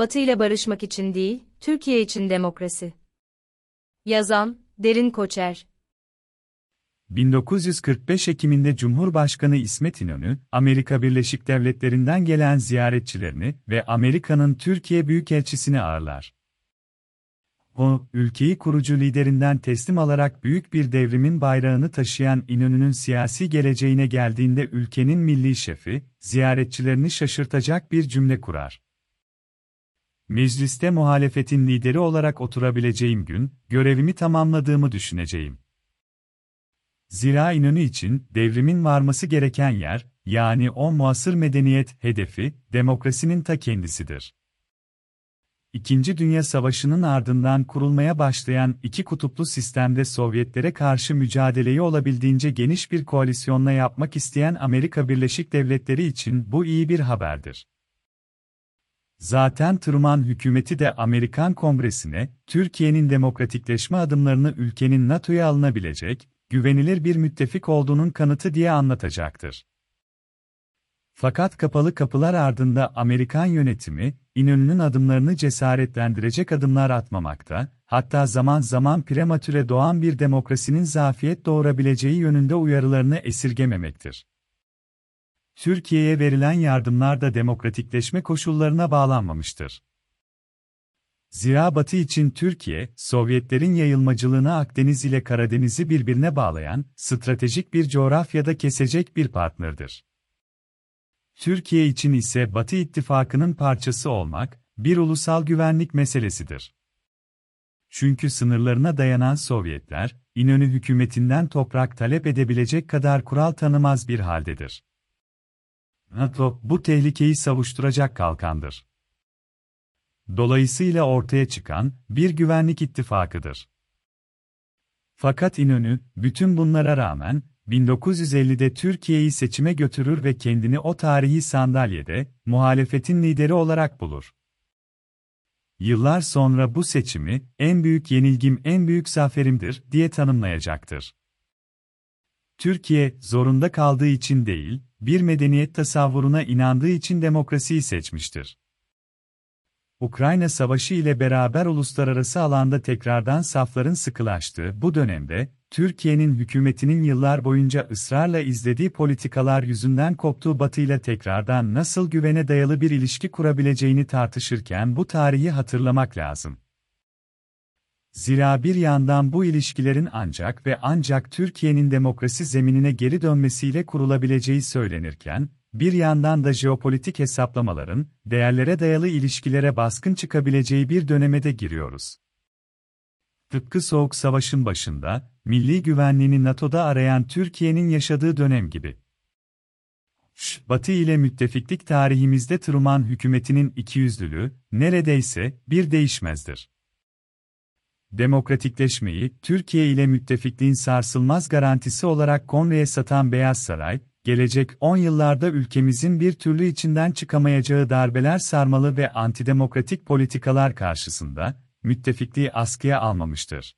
Batı ile barışmak için değil, Türkiye için demokrasi. Yazan, Derin Koçer 1945 Ekim'inde Cumhurbaşkanı İsmet İnönü, Amerika Birleşik Devletleri'nden gelen ziyaretçilerini ve Amerika'nın Türkiye Büyükelçisini ağırlar. O, ülkeyi kurucu liderinden teslim alarak büyük bir devrimin bayrağını taşıyan İnönü'nün siyasi geleceğine geldiğinde ülkenin milli şefi, ziyaretçilerini şaşırtacak bir cümle kurar. Mecliste muhalefetin lideri olarak oturabileceğim gün, görevimi tamamladığımı düşüneceğim. Zira İnönü için devrimin varması gereken yer, yani o muasır medeniyet hedefi, demokrasinin ta kendisidir. İkinci Dünya Savaşı'nın ardından kurulmaya başlayan iki kutuplu sistemde Sovyetlere karşı mücadeleyi olabildiğince geniş bir koalisyonla yapmak isteyen Amerika Birleşik Devletleri için bu iyi bir haberdir. Zaten Truman hükümeti de Amerikan Kongresi'ne, Türkiye'nin demokratikleşme adımlarını ülkenin NATO'ya alınabilecek, güvenilir bir müttefik olduğunun kanıtı diye anlatacaktır. Fakat kapalı kapılar ardında Amerikan yönetimi, İnönü'nün adımlarını cesaretlendirecek adımlar atmamakta, hatta zaman zaman prematüre doğan bir demokrasinin zafiyet doğurabileceği yönünde uyarılarını esirgememektir. Türkiye'ye verilen yardımlar da demokratikleşme koşullarına bağlanmamıştır. Zira Batı için Türkiye, Sovyetlerin yayılmacılığını Akdeniz ile Karadeniz'i birbirine bağlayan, stratejik bir coğrafyada kesecek bir partnerdir. Türkiye için ise Batı ittifakının parçası olmak, bir ulusal güvenlik meselesidir. Çünkü sınırlarına dayanan Sovyetler, İnönü hükümetinden toprak talep edebilecek kadar kural tanımaz bir haldedir. NATO, bu tehlikeyi savuşturacak kalkandır. Dolayısıyla ortaya çıkan, bir güvenlik ittifakıdır. Fakat İnönü, bütün bunlara rağmen, 1950'de Türkiye'yi seçime götürür ve kendini o tarihi sandalyede, muhalefetin lideri olarak bulur. Yıllar sonra bu seçimi, en büyük yenilgim en büyük zaferimdir, diye tanımlayacaktır. Türkiye, zorunda kaldığı için değil, bir medeniyet tasavvuruna inandığı için demokrasiyi seçmiştir. Ukrayna Savaşı ile beraber uluslararası alanda tekrardan safların sıkılaştığı bu dönemde, Türkiye'nin hükümetinin yıllar boyunca ısrarla izlediği politikalar yüzünden koptuğu Batı ile tekrardan nasıl güvene dayalı bir ilişki kurabileceğini tartışırken bu tarihi hatırlamak lazım. Zira bir yandan bu ilişkilerin ancak ve ancak Türkiye'nin demokrasi zeminine geri dönmesiyle kurulabileceği söylenirken, bir yandan da jeopolitik hesaplamaların, değerlere dayalı ilişkilere baskın çıkabileceği bir döneme de giriyoruz. Tıpkı Soğuk Savaş'ın başında, milli güvenliğini NATO'da arayan Türkiye'nin yaşadığı dönem gibi. Batı ile müttefiklik tarihimizde Truman hükümetinin ikiyüzlülüğü, neredeyse, bir değişmezdir. Demokratikleşmeyi, Türkiye ile müttefikliğin sarsılmaz garantisi olarak Kongreye satan Beyaz Saray, gelecek 10 yıllarda ülkemizin bir türlü içinden çıkamayacağı darbeler sarmalı ve antidemokratik politikalar karşısında, müttefikliği askıya almamıştır.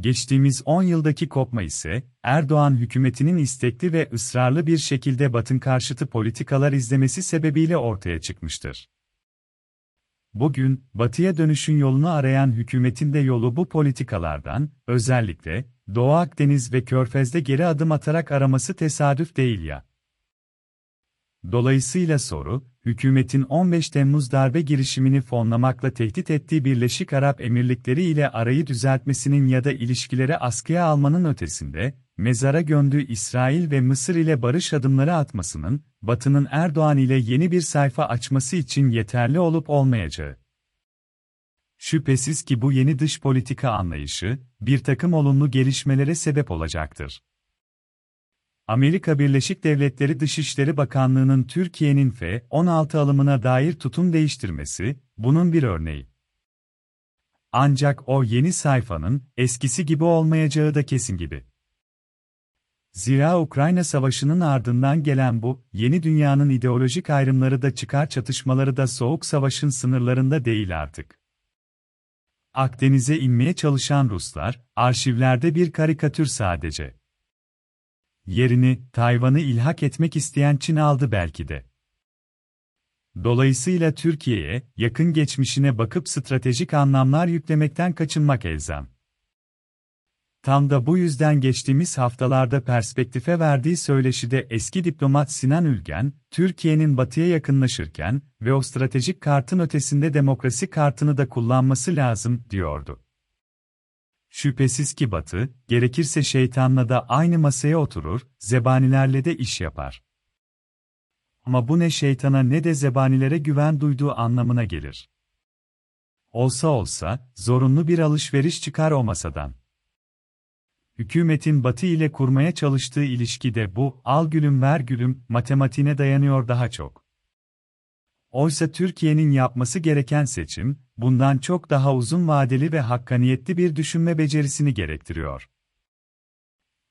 Geçtiğimiz 10 yıldaki kopma ise, Erdoğan hükümetinin istekli ve ısrarlı bir şekilde Batın karşıtı politikalar izlemesi sebebiyle ortaya çıkmıştır. Bugün, Batı'ya dönüşün yolunu arayan hükümetin de yolu bu politikalardan, özellikle, Doğu Akdeniz ve Körfez'de geri adım atarak araması tesadüf değil ya. Dolayısıyla soru, hükümetin 15 Temmuz darbe girişimini fonlamakla tehdit ettiği Birleşik Arap Emirlikleri ile arayı düzeltmesinin ya da ilişkileri askıya almanın ötesinde, mezara gömdüğü İsrail ve Mısır ile barış adımları atmasının, Batı'nın Erdoğan ile yeni bir sayfa açması için yeterli olup olmayacağı. Şüphesiz ki bu yeni dış politika anlayışı, bir takım olumlu gelişmelere sebep olacaktır. Amerika Birleşik Devletleri Dışişleri Bakanlığı'nın Türkiye'nin F-16 alımına dair tutum değiştirmesi, bunun bir örneği. Ancak o yeni sayfanın, eskisi gibi olmayacağı da kesin gibi. Zira Ukrayna Savaşı'nın ardından gelen bu, yeni dünyanın ideolojik ayrımları da çıkar çatışmaları da Soğuk Savaş'ın sınırlarında değil artık. Akdeniz'e inmeye çalışan Ruslar, arşivlerde bir karikatür sadece. Yerini, Tayvan'ı ilhak etmek isteyen Çin aldı belki de. Dolayısıyla Türkiye'ye, yakın geçmişine bakıp stratejik anlamlar yüklemekten kaçınmak elzem. Tam da bu yüzden geçtiğimiz haftalarda perspektife verdiği söyleşide eski diplomat Sinan Ülgen, Türkiye'nin batıya yakınlaşırken ve o stratejik kartın ötesinde demokrasi kartını da kullanması lazım, diyordu. Şüphesiz ki Batı, gerekirse şeytanla da aynı masaya oturur, zebanilerle de iş yapar. Ama bu ne şeytana ne de zebanilere güven duyduğu anlamına gelir. Olsa olsa, zorunlu bir alışveriş çıkar o masadan. Hükümetin Batı ile kurmaya çalıştığı ilişkide bu, al gülüm ver gülüm, matematiğine dayanıyor daha çok. Oysa Türkiye'nin yapması gereken seçim, bundan çok daha uzun vadeli ve hakkaniyetli bir düşünme becerisini gerektiriyor.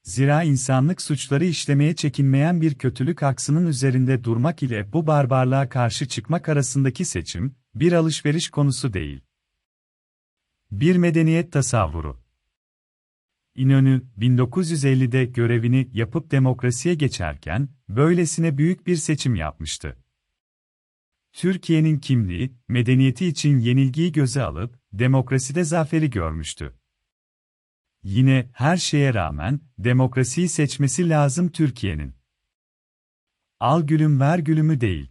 Zira insanlık suçları işlemeye çekinmeyen bir kötülük aksının üzerinde durmak ile bu barbarlığa karşı çıkmak arasındaki seçim, bir alışveriş konusu değil. Bir medeniyet tasavvuru. İnönü, 1950'de görevini yapıp demokrasiye geçerken, böylesine büyük bir seçim yapmıştı. Türkiye'nin kimliği, medeniyeti için yenilgiyi göze alıp, demokraside zaferi görmüştü. Yine, her şeye rağmen, demokrasiyi seçmesi lazım Türkiye'nin. Al gülüm ver gülümü değil.